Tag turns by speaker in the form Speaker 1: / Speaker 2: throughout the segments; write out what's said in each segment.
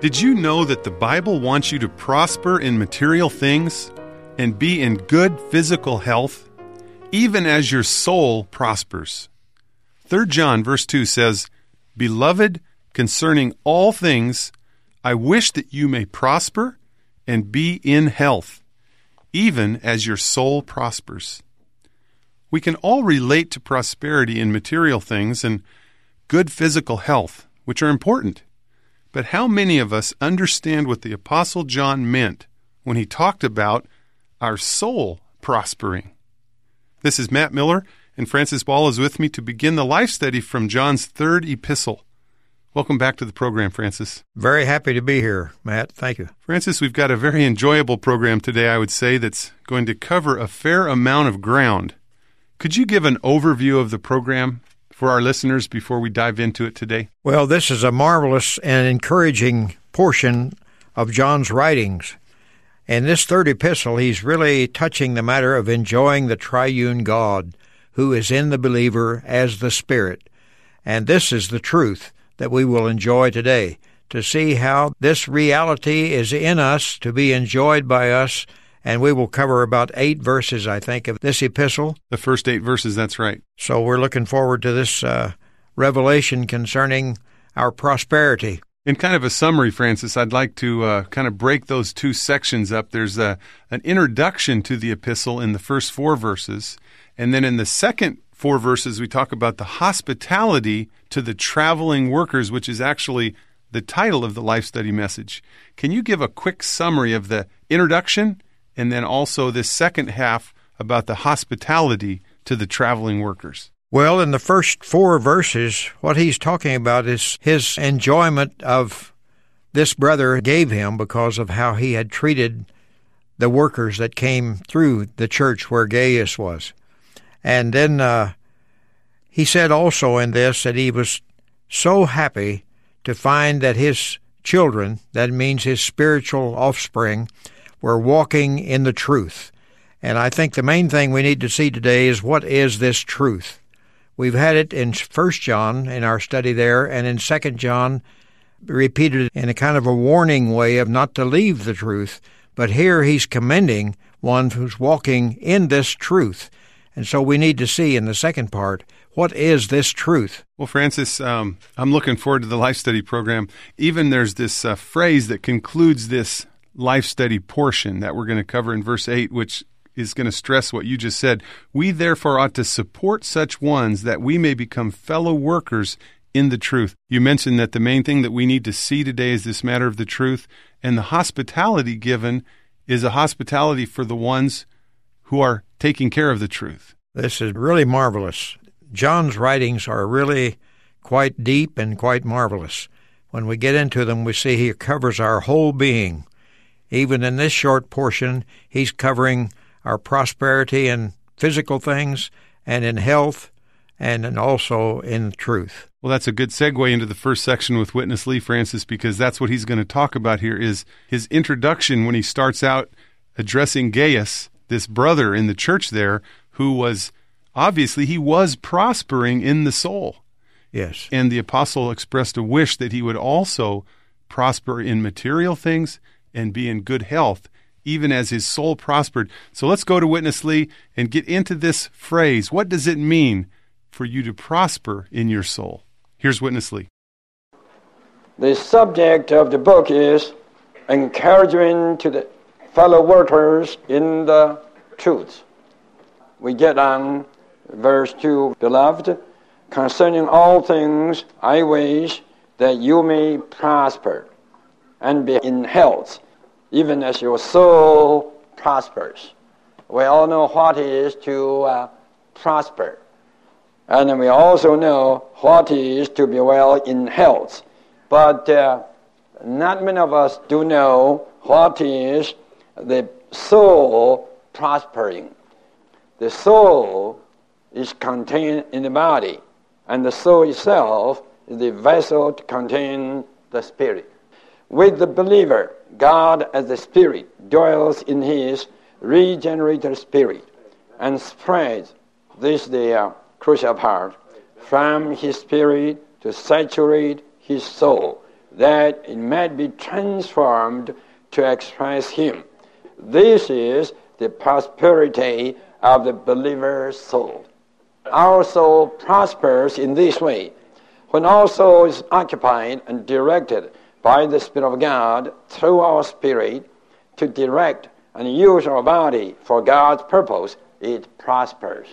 Speaker 1: Did you know that the Bible wants you to prosper in material things and be in good physical health, even as your soul prospers? 3 John verse 2 says, Beloved, concerning all things, I wish that you may prosper and be in health, even as your soul prospers. We can all relate to prosperity in material things and good physical health, which are important. But how many of us understand what the Apostle John meant when he talked about our soul prospering? This is Matt Miller, and Francis Ball is with me to begin the life study from John's third epistle. Welcome back to the program, Francis.
Speaker 2: Very happy to be here, Matt. Thank you.
Speaker 1: Francis, we've got a very enjoyable program today, I would say, that's going to cover a fair amount of ground. Could you give an overview of the program for our listeners before we dive into it today?
Speaker 2: Well, this is a marvelous and encouraging portion of John's writings. In this third epistle, he's really touching the matter of enjoying the triune God who is in the believer as the Spirit. And this is the truth that we will enjoy today to see how this reality is in us to be enjoyed by us and we will cover about eight verses, I think, of this epistle.
Speaker 1: The first eight verses, that's right.
Speaker 2: So we're looking forward to this uh, revelation concerning our prosperity.
Speaker 1: In kind of a summary, Francis, I'd like to uh, kind of break those two sections up. There's a, an introduction to the epistle in the first four verses, and then in the second four verses, we talk about the hospitality to the traveling workers, which is actually the title of the life study message. Can you give a quick summary of the introduction and then also this second half about the hospitality to the traveling workers.
Speaker 2: Well, in the first four verses, what he's talking about is his enjoyment of this brother gave him because of how he had treated the workers that came through the church where Gaius was. And then uh, he said also in this that he was so happy to find that his children, that means his spiritual offspring, we're walking in the truth. And I think the main thing we need to see today is what is this truth? We've had it in First John in our study there, and in Second John, repeated in a kind of a warning way of not to leave the truth. But here he's commending one who's walking in this truth. And so we need to see in the second part what is this truth?
Speaker 1: Well, Francis, um, I'm looking forward to the life study program. Even there's this uh, phrase that concludes this life study portion that we're going to cover in verse 8, which is going to stress what you just said. We therefore ought to support such ones that we may become fellow workers in the truth. You mentioned that the main thing that we need to see today is this matter of the truth, and the hospitality given is a hospitality for the ones who are taking care of the truth.
Speaker 2: This is really marvelous. John's writings are really quite deep and quite marvelous. When we get into them, we see he covers our whole being even in this short portion, he's covering our prosperity in physical things and in health and also in truth.
Speaker 1: Well, that's a good segue into the first section with Witness Lee Francis because that's what he's going to talk about here is his introduction when he starts out addressing Gaius, this brother in the church there who was obviously he was prospering in the soul.
Speaker 2: Yes.
Speaker 1: And the apostle expressed a wish that he would also prosper in material things and be in good health, even as his soul prospered. So let's go to Witness Lee and get into this phrase. What does it mean for you to prosper in your soul? Here's Witness Lee.
Speaker 3: The subject of the book is encouragement to the fellow workers in the truth. We get on verse 2 Beloved, concerning all things, I wish that you may prosper and be in health, even as your soul prospers. We all know what it is to uh, prosper. And we also know what it is to be well in health. But uh, not many of us do know what is the soul prospering. The soul is contained in the body, and the soul itself is the vessel to contain the spirit. With the believer, God as the spirit dwells in his regenerated spirit and spreads this the crucial part from his spirit to saturate his soul that it might be transformed to express him. This is the prosperity of the believer's soul. Our soul prospers in this way. When our soul is occupied and directed by the spirit of god through our spirit to direct and use our body for god's purpose it prospers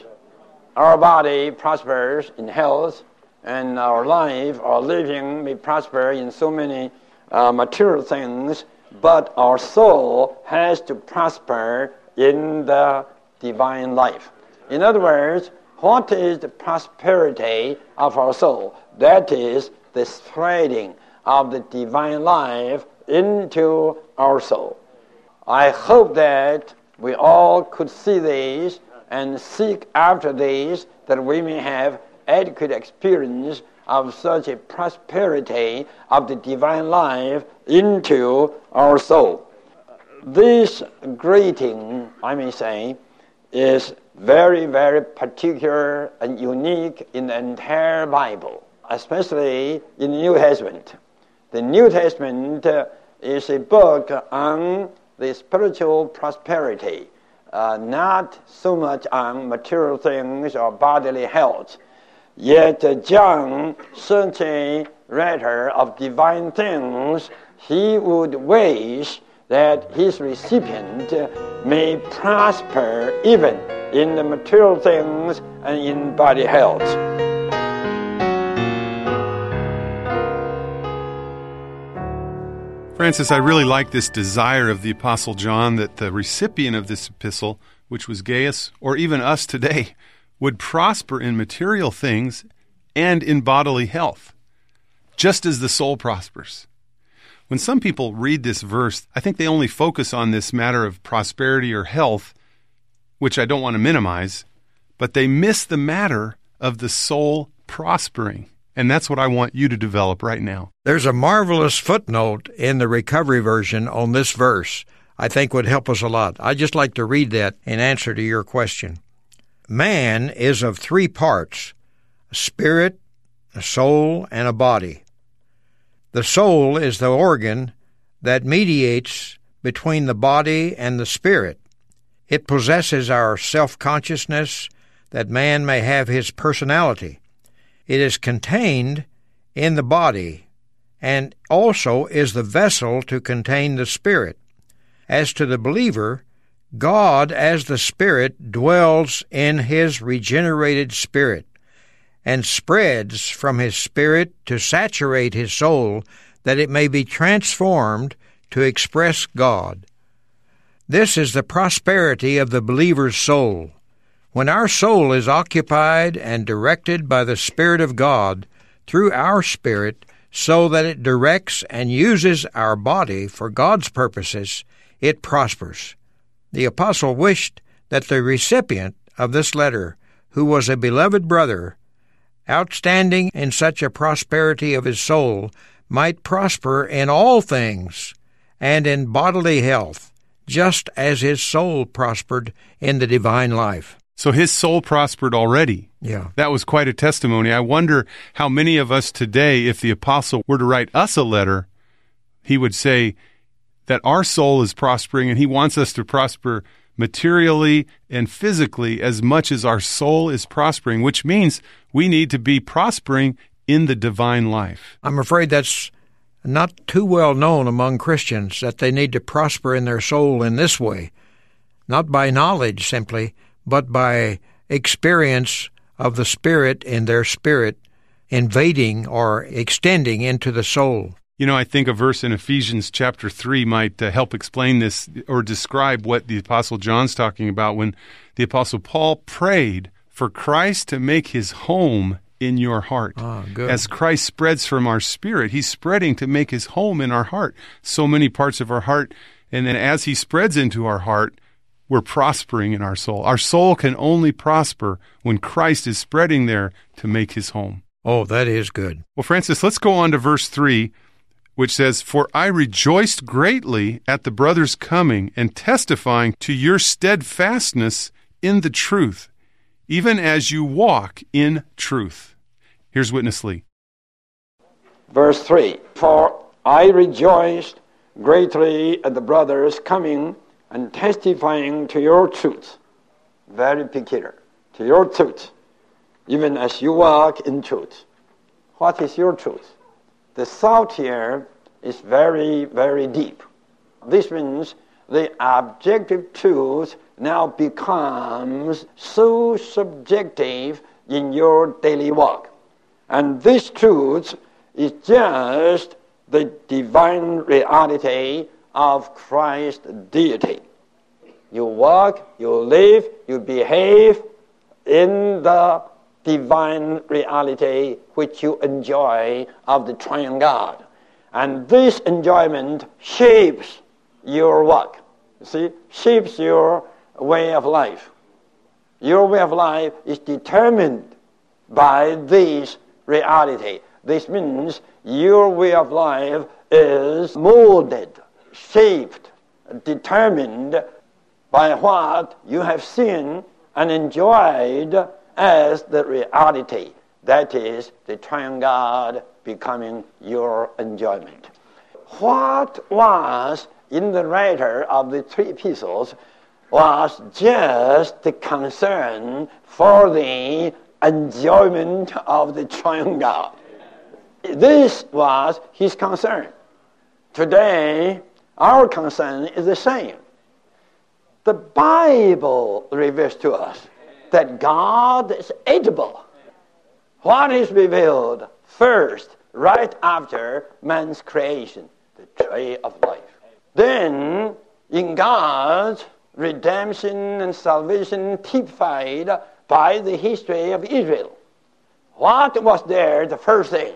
Speaker 3: our body prospers in health, and our life, our living may prosper in so many uh, material things, but our soul has to prosper in the divine life. In other words, what is the prosperity of our soul? That is the spreading of the divine life into our soul. I hope that we all could see this and seek after these that we may have adequate experience of such a prosperity of the divine life into our soul. This greeting, I may say, is very, very particular and unique in the entire Bible, especially in the New Testament. The New Testament is a book on the spiritual prosperity uh, not so much on material things or bodily health. Yet uh, John, such a writer of divine things, he would wish that his recipient may prosper even in the material things and in body health.
Speaker 1: Francis, I really like this desire of the Apostle John that the recipient of this epistle, which was Gaius, or even us today, would prosper in material things and in bodily health, just as the soul prospers. When some people read this verse, I think they only focus on this matter of prosperity or health, which I don't want to minimize, but they miss the matter of the soul prospering. And that's what I want you to develop right now.
Speaker 2: There's a marvelous footnote in the recovery version on this verse I think would help us a lot. I'd just like to read that in answer to your question. Man is of three parts a spirit, a soul, and a body. The soul is the organ that mediates between the body and the spirit. It possesses our self consciousness that man may have his personality. It is contained in the body and also is the vessel to contain the Spirit. As to the believer, God as the Spirit dwells in his regenerated spirit and spreads from his spirit to saturate his soul that it may be transformed to express God. This is the prosperity of the believer's soul. When our soul is occupied and directed by the Spirit of God through our spirit, so that it directs and uses our body for God's purposes, it prospers. The apostle wished that the recipient of this letter, who was a beloved brother, outstanding in such a prosperity of his soul, might prosper in all things and in bodily health, just as his soul prospered in the divine life.
Speaker 1: So his soul prospered already.
Speaker 2: Yeah.
Speaker 1: That was quite a testimony. I wonder how many of us today, if the apostle were to write us a letter, he would say that our soul is prospering and he wants us to prosper materially and physically as much as our soul is prospering, which means we need to be prospering in the divine life.
Speaker 2: I'm afraid that's not too well known among Christians that they need to prosper in their soul in this way, not by knowledge simply, but by experience of the Spirit in their spirit invading or extending into the soul.
Speaker 1: You know, I think a verse in Ephesians chapter 3 might uh, help explain this or describe what the Apostle John's talking about when the Apostle Paul prayed for Christ to make his home in your heart.
Speaker 2: Ah, good.
Speaker 1: As Christ spreads from our spirit, He's spreading to make His home in our heart. So many parts of our heart. And then as He spreads into our heart, we're prospering in our soul. Our soul can only prosper when Christ is spreading there to make His home.
Speaker 2: Oh, that is good.
Speaker 1: Well, Francis, let's go on to verse 3, which says, For I rejoiced greatly at the brothers coming and testifying to your steadfastness in the truth, even as you walk in truth. Here's Witness Lee.
Speaker 3: Verse 3 For I rejoiced greatly at the brothers coming and testifying to your truth. Very peculiar. To your truth, even as you walk in truth. What is your truth? The thought here is very, very deep. This means the objective truth now becomes so subjective in your daily walk. And this truth is just the divine reality of Christ's deity. You walk, you live, you behave in the divine reality which you enjoy of the triune God. And this enjoyment shapes your work. You see, shapes your way of life. Your way of life is determined by this reality. This means your way of life is molded, shaped, determined by what you have seen and enjoyed as the reality. That is the triune God becoming your enjoyment. What was in the writer of the three epistles was just the concern for the enjoyment of the triune God. This was his concern. Today, our concern is the same. The Bible reveals to us that God is edible. What is revealed first, right after man's creation? The tree of life. Then, in God's redemption and salvation typified by the history of Israel. What was there the first thing?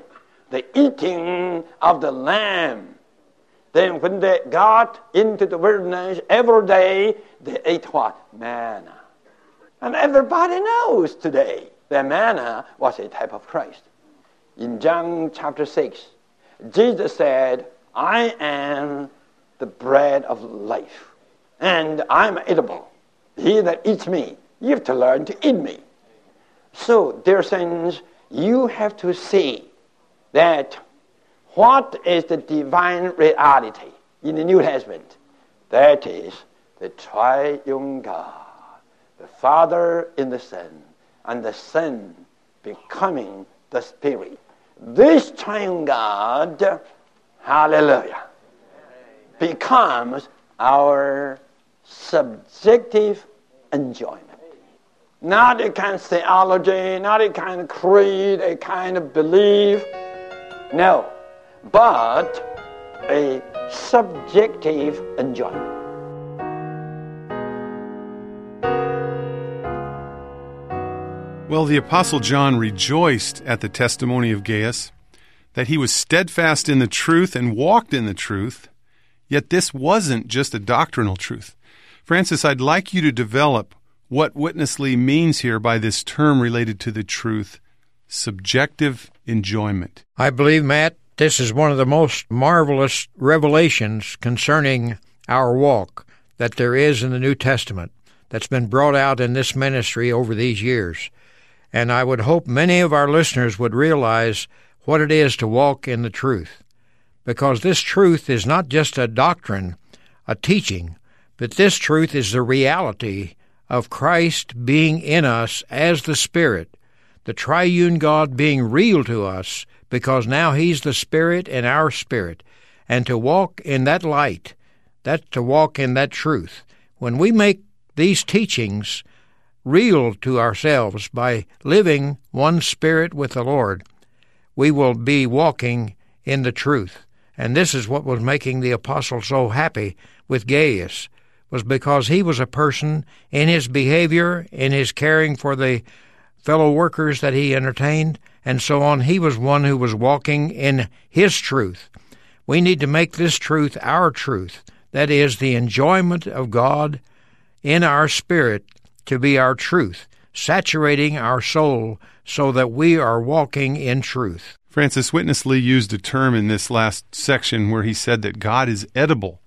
Speaker 3: The eating of the lamb. Then when they got into the wilderness every day, they ate what? Manna. And everybody knows today that manna was a type of Christ. In John chapter 6, Jesus said, I am the bread of life, and I'm edible. He that eats me, you have to learn to eat me. So, dear saints, you have to see that what is the divine reality in the New Testament? That is the triune God, the Father in the Son, and the Son becoming the Spirit. This triune God, hallelujah, becomes our subjective enjoyment. Not a kind of theology, not a kind of creed, a kind of belief. No, but a subjective enjoyment.
Speaker 1: Well, the Apostle John rejoiced at the testimony of Gaius that he was steadfast in the truth and walked in the truth. Yet this wasn't just a doctrinal truth. Francis, I'd like you to develop what Witness Lee means here by this term related to the truth subjective enjoyment.
Speaker 2: I believe, Matt, this is one of the most marvelous revelations concerning our walk that there is in the New Testament that's been brought out in this ministry over these years. And I would hope many of our listeners would realize what it is to walk in the truth. Because this truth is not just a doctrine, a teaching, but this truth is the reality of Christ being in us as the Spirit, the triune God being real to us, because now He's the Spirit in our spirit. And to walk in that light, that's to walk in that truth. When we make these teachings real to ourselves by living one spirit with the Lord, we will be walking in the truth. And this is what was making the apostle so happy with Gaius, was because he was a person in his behavior, in his caring for the fellow workers that he entertained, and so on. He was one who was walking in His truth. We need to make this truth our truth. That is, the enjoyment of God in our spirit to be our truth, saturating our soul so that we are walking in truth.
Speaker 1: Francis Witness Lee used a term in this last section where he said that God is edible.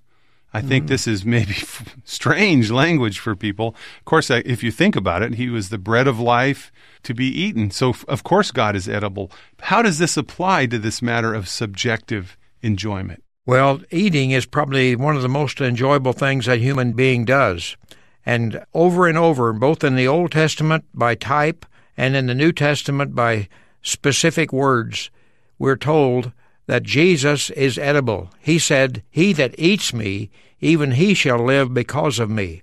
Speaker 1: I think mm. this is maybe strange language for people. Of course, if you think about it, he was the bread of life to be eaten. So, of course, God is edible. How does this apply to this matter of subjective enjoyment?
Speaker 2: Well, eating is probably one of the most enjoyable things a human being does. And over and over, both in the Old Testament by type and in the New Testament by specific words, we're told that Jesus is edible. He said, He that eats me, even he shall live because of me.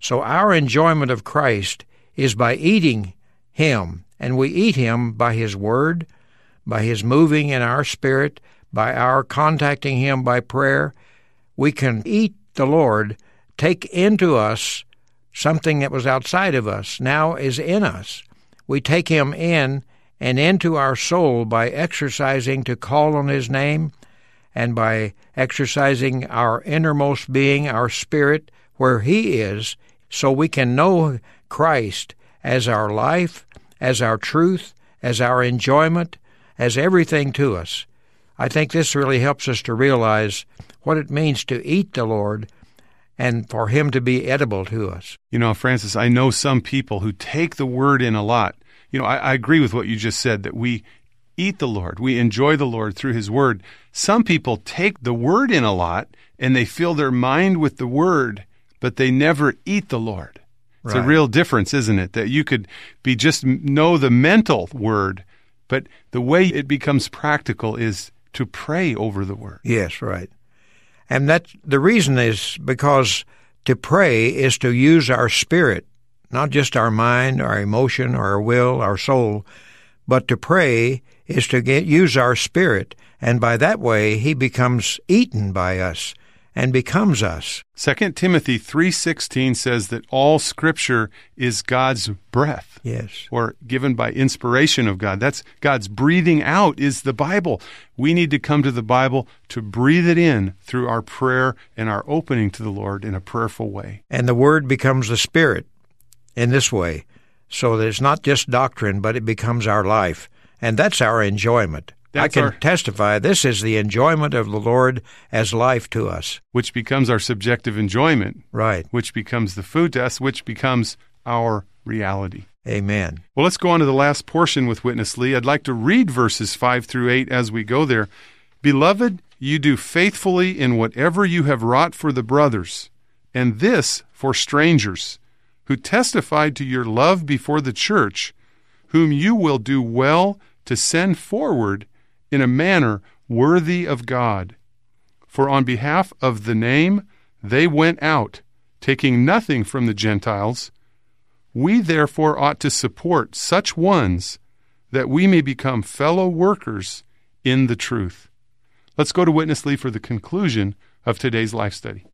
Speaker 2: So our enjoyment of Christ is by eating him, and we eat him by his word, by his moving in our spirit, by our contacting Him by prayer, we can eat the Lord, take into us something that was outside of us, now is in us. We take Him in and into our soul by exercising to call on His name and by exercising our innermost being, our spirit, where He is, so we can know Christ as our life, as our truth, as our enjoyment, as everything to us. I think this really helps us to realize what it means to eat the Lord and for Him to be edible to us.
Speaker 1: You know, Francis, I know some people who take the Word in a lot. You know, I, I agree with what you just said that we eat the Lord, we enjoy the Lord through His Word. Some people take the Word in a lot and they fill their mind with the Word, but they never eat the Lord. It's right. a real difference, isn't it? That you could be just know the mental word, but the way it becomes practical is to pray over the word.
Speaker 2: Yes, right. And that the reason is because to pray is to use our spirit, not just our mind, our emotion, our will, our soul, but to pray is to get, use our spirit, and by that way he becomes eaten by us and becomes us.
Speaker 1: 2 Timothy 3:16 says that all scripture is God's breath.
Speaker 2: Yes.
Speaker 1: Or given by inspiration of God. That's God's breathing out is the Bible. We need to come to the Bible to breathe it in through our prayer and our opening to the Lord in a prayerful way.
Speaker 2: And the word becomes the spirit in this way. So that it's not just doctrine, but it becomes our life. And that's our enjoyment. That's I can our, testify this is the enjoyment of the Lord as life to us.
Speaker 1: Which becomes our subjective enjoyment.
Speaker 2: Right.
Speaker 1: Which becomes the food to us, which becomes our reality.
Speaker 2: Amen.
Speaker 1: Well, let's go on to the last portion with Witness Lee. I'd like to read verses 5 through 8 as we go there. Beloved, you do faithfully in whatever you have wrought for the brothers, and this for strangers, who testified to your love before the church, whom you will do well to send forward in a manner worthy of God. For on behalf of the name they went out, taking nothing from the Gentiles. We therefore ought to support such ones that we may become fellow workers in the truth. Let's go to Witness Lee for the conclusion of today's life study.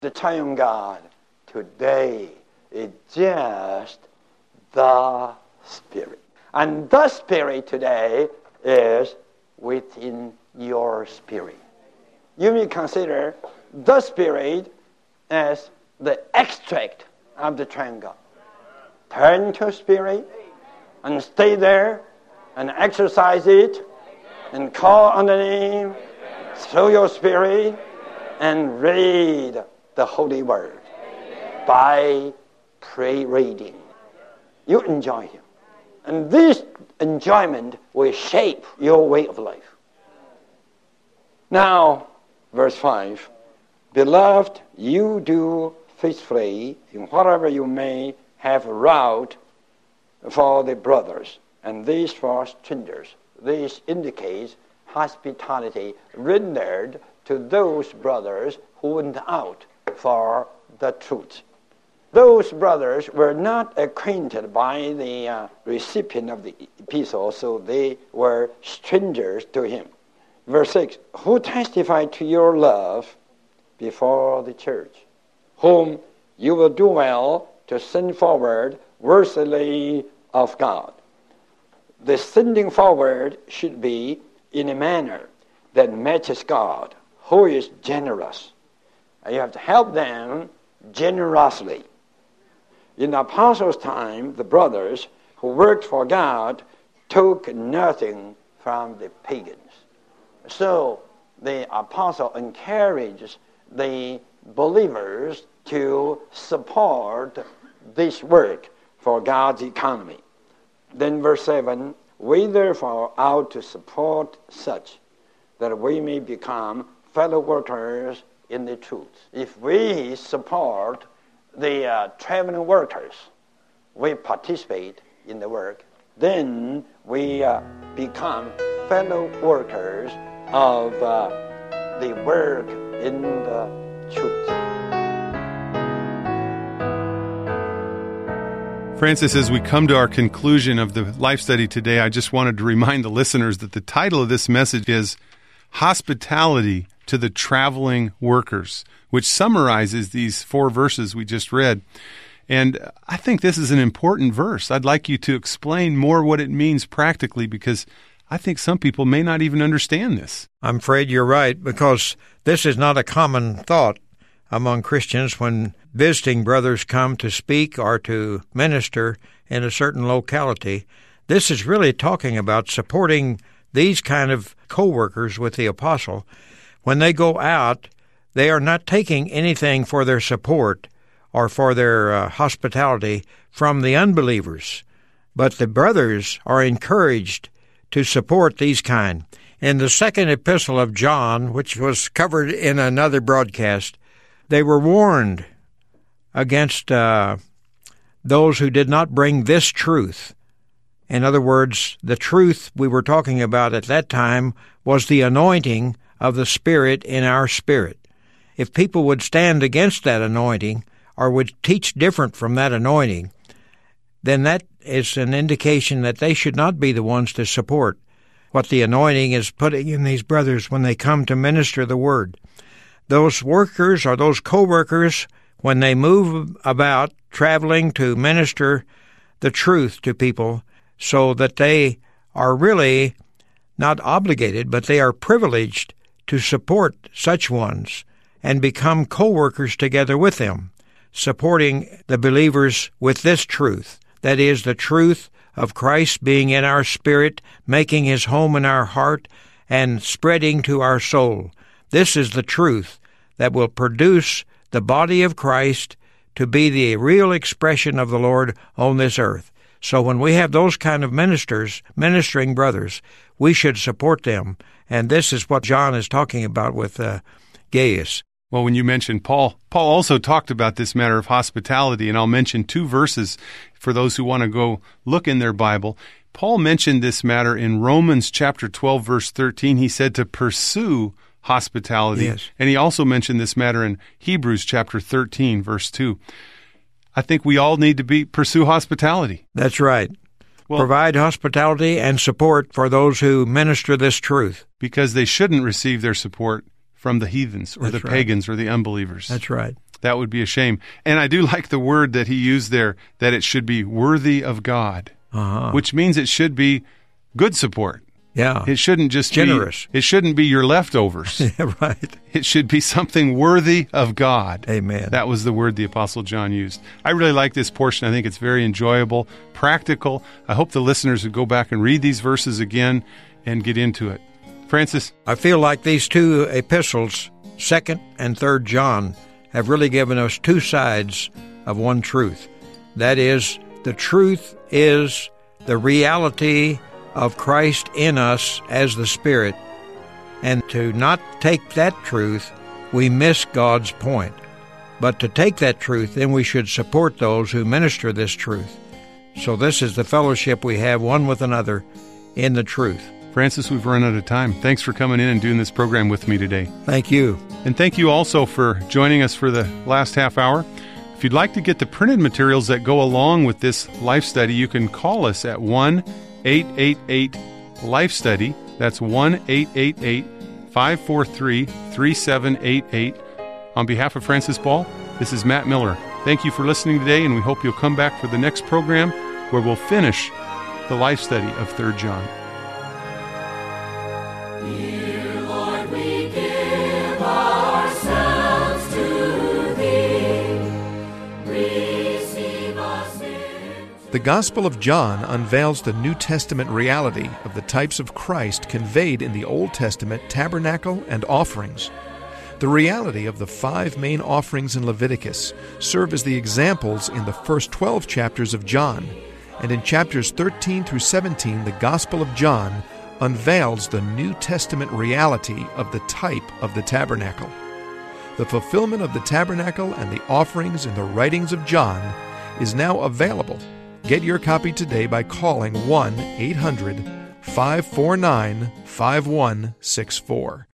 Speaker 3: The triune God today is just the Spirit. And the Spirit today is within your spirit. You may consider the spirit as the extract of the triune God. Turn to spirit and stay there and exercise it and call on the name through your spirit and read the holy word by pray reading. You enjoy Him. And this enjoyment will shape your way of life. Now, verse 5 Beloved, you do faithfully in whatever you may have wrought for the brothers, and these for strangers. This indicates hospitality rendered to those brothers who went out for the truth. Those brothers were not acquainted by the uh, recipient of the epistle, so they were strangers to him. Verse 6 Who testified to your love before the church, whom you will do well to send forward worthily of God. the sending forward should be in a manner that matches God, who is generous. You have to help them generously. In the apostles' time, the brothers who worked for God took nothing from the pagans. So the apostle encourages the believers to support this work for God's economy. Then, verse 7 We therefore ought to support such that we may become fellow workers in the truth. If we support the uh, traveling workers, we participate in the work, then we uh, become fellow workers of uh, the work in the truth.
Speaker 1: Francis, as we come to our conclusion of the life study today, I just wanted to remind the listeners that the title of this message is Hospitality to the Traveling Workers, which summarizes these four verses we just read. And I think this is an important verse. I'd like you to explain more what it means practically because I think some people may not even understand this.
Speaker 2: I'm afraid you're right because this is not a common thought among Christians when visiting brothers come to speak or to minister in a certain locality. This is really talking about supporting these kind of co-workers with the apostle. When they go out, they are not taking anything for their support or for their uh, hospitality from the unbelievers, but the brothers are encouraged to support these kind. In the second epistle of John, which was covered in another broadcast, they were warned against uh, those who did not bring this truth. In other words, the truth we were talking about at that time was the anointing of the Spirit in our spirit. If people would stand against that anointing or would teach different from that anointing, then that is an indication that they should not be the ones to support what the anointing is putting in these brothers when they come to minister the word. Those workers or those co workers when they move about traveling to minister the truth to people so that they are really not obligated, but they are privileged to support such ones and become co workers together with them, supporting the believers with this truth that is, the truth of Christ being in our spirit, making his home in our heart, and spreading to our soul. This is the truth that will produce the body of Christ to be the real expression of the Lord on this earth. So when we have those kind of ministers, ministering brothers, we should support them. And this is what John is talking about with uh, Gaius.
Speaker 1: Well, when you mentioned Paul, Paul also talked about this matter of hospitality, and I'll mention two verses for those who want to go look in their Bible. Paul mentioned this matter in Romans chapter 12 verse 13. He said to pursue hospitality.
Speaker 2: Yes.
Speaker 1: And he also mentioned this matter in Hebrews chapter 13 verse 2. I think we all need to be pursue hospitality.
Speaker 2: That's right.
Speaker 1: Well-
Speaker 2: Provide hospitality and support for those who minister this truth.
Speaker 1: because they shouldn't receive their support from the heathens or
Speaker 2: That's
Speaker 1: the
Speaker 2: right.
Speaker 1: pagans or the unbelievers.
Speaker 2: That's right.
Speaker 1: That would be a shame. And I do like the word that he used there that it should be worthy of God,
Speaker 2: Uh-huh.
Speaker 1: which means it should be good support.
Speaker 2: Yeah.
Speaker 1: It shouldn't just
Speaker 2: Generous.
Speaker 1: Be, it shouldn't be your leftovers.
Speaker 2: right.
Speaker 1: it should be something worthy of God.
Speaker 2: Amen.
Speaker 1: That was the word the Apostle John used. I really like this portion. I think it's very enjoyable, practical. I hope the listeners would go back and read these verses again and get into it. Francis,
Speaker 2: I feel like these two epistles, 2nd and 3rd John, have really given us two sides of one truth. That is, the truth is the reality of Christ in us as the Spirit. And to not take that truth, we miss God's point. But to take that truth, then we should support those who minister this truth. So this is the fellowship we have one with another in the truth.
Speaker 1: Francis, we've run out of time. Thanks for coming in and doing this program with me today.
Speaker 2: Thank you.
Speaker 1: And thank you also for joining us for the last half hour. If you'd like to get the printed materials that go along with this life study, you can call us at 1 888 Life Study. That's 1 888 543 3788. On behalf of Francis Ball, this is Matt Miller. Thank you for listening today, and we hope you'll come back for the next program where we'll finish the life study of 3 John.
Speaker 4: The Gospel of John unveils the New Testament reality of the types of Christ conveyed in the Old Testament tabernacle and offerings. The reality of the five main offerings in Leviticus serve as the examples in the first 12 chapters of John, and in chapters 13 through 17, the Gospel of John unveils the New Testament reality of the type of the tabernacle. The fulfillment of the tabernacle and the offerings in the writings of John is now available Get your copy today by calling 1 800 549 5164.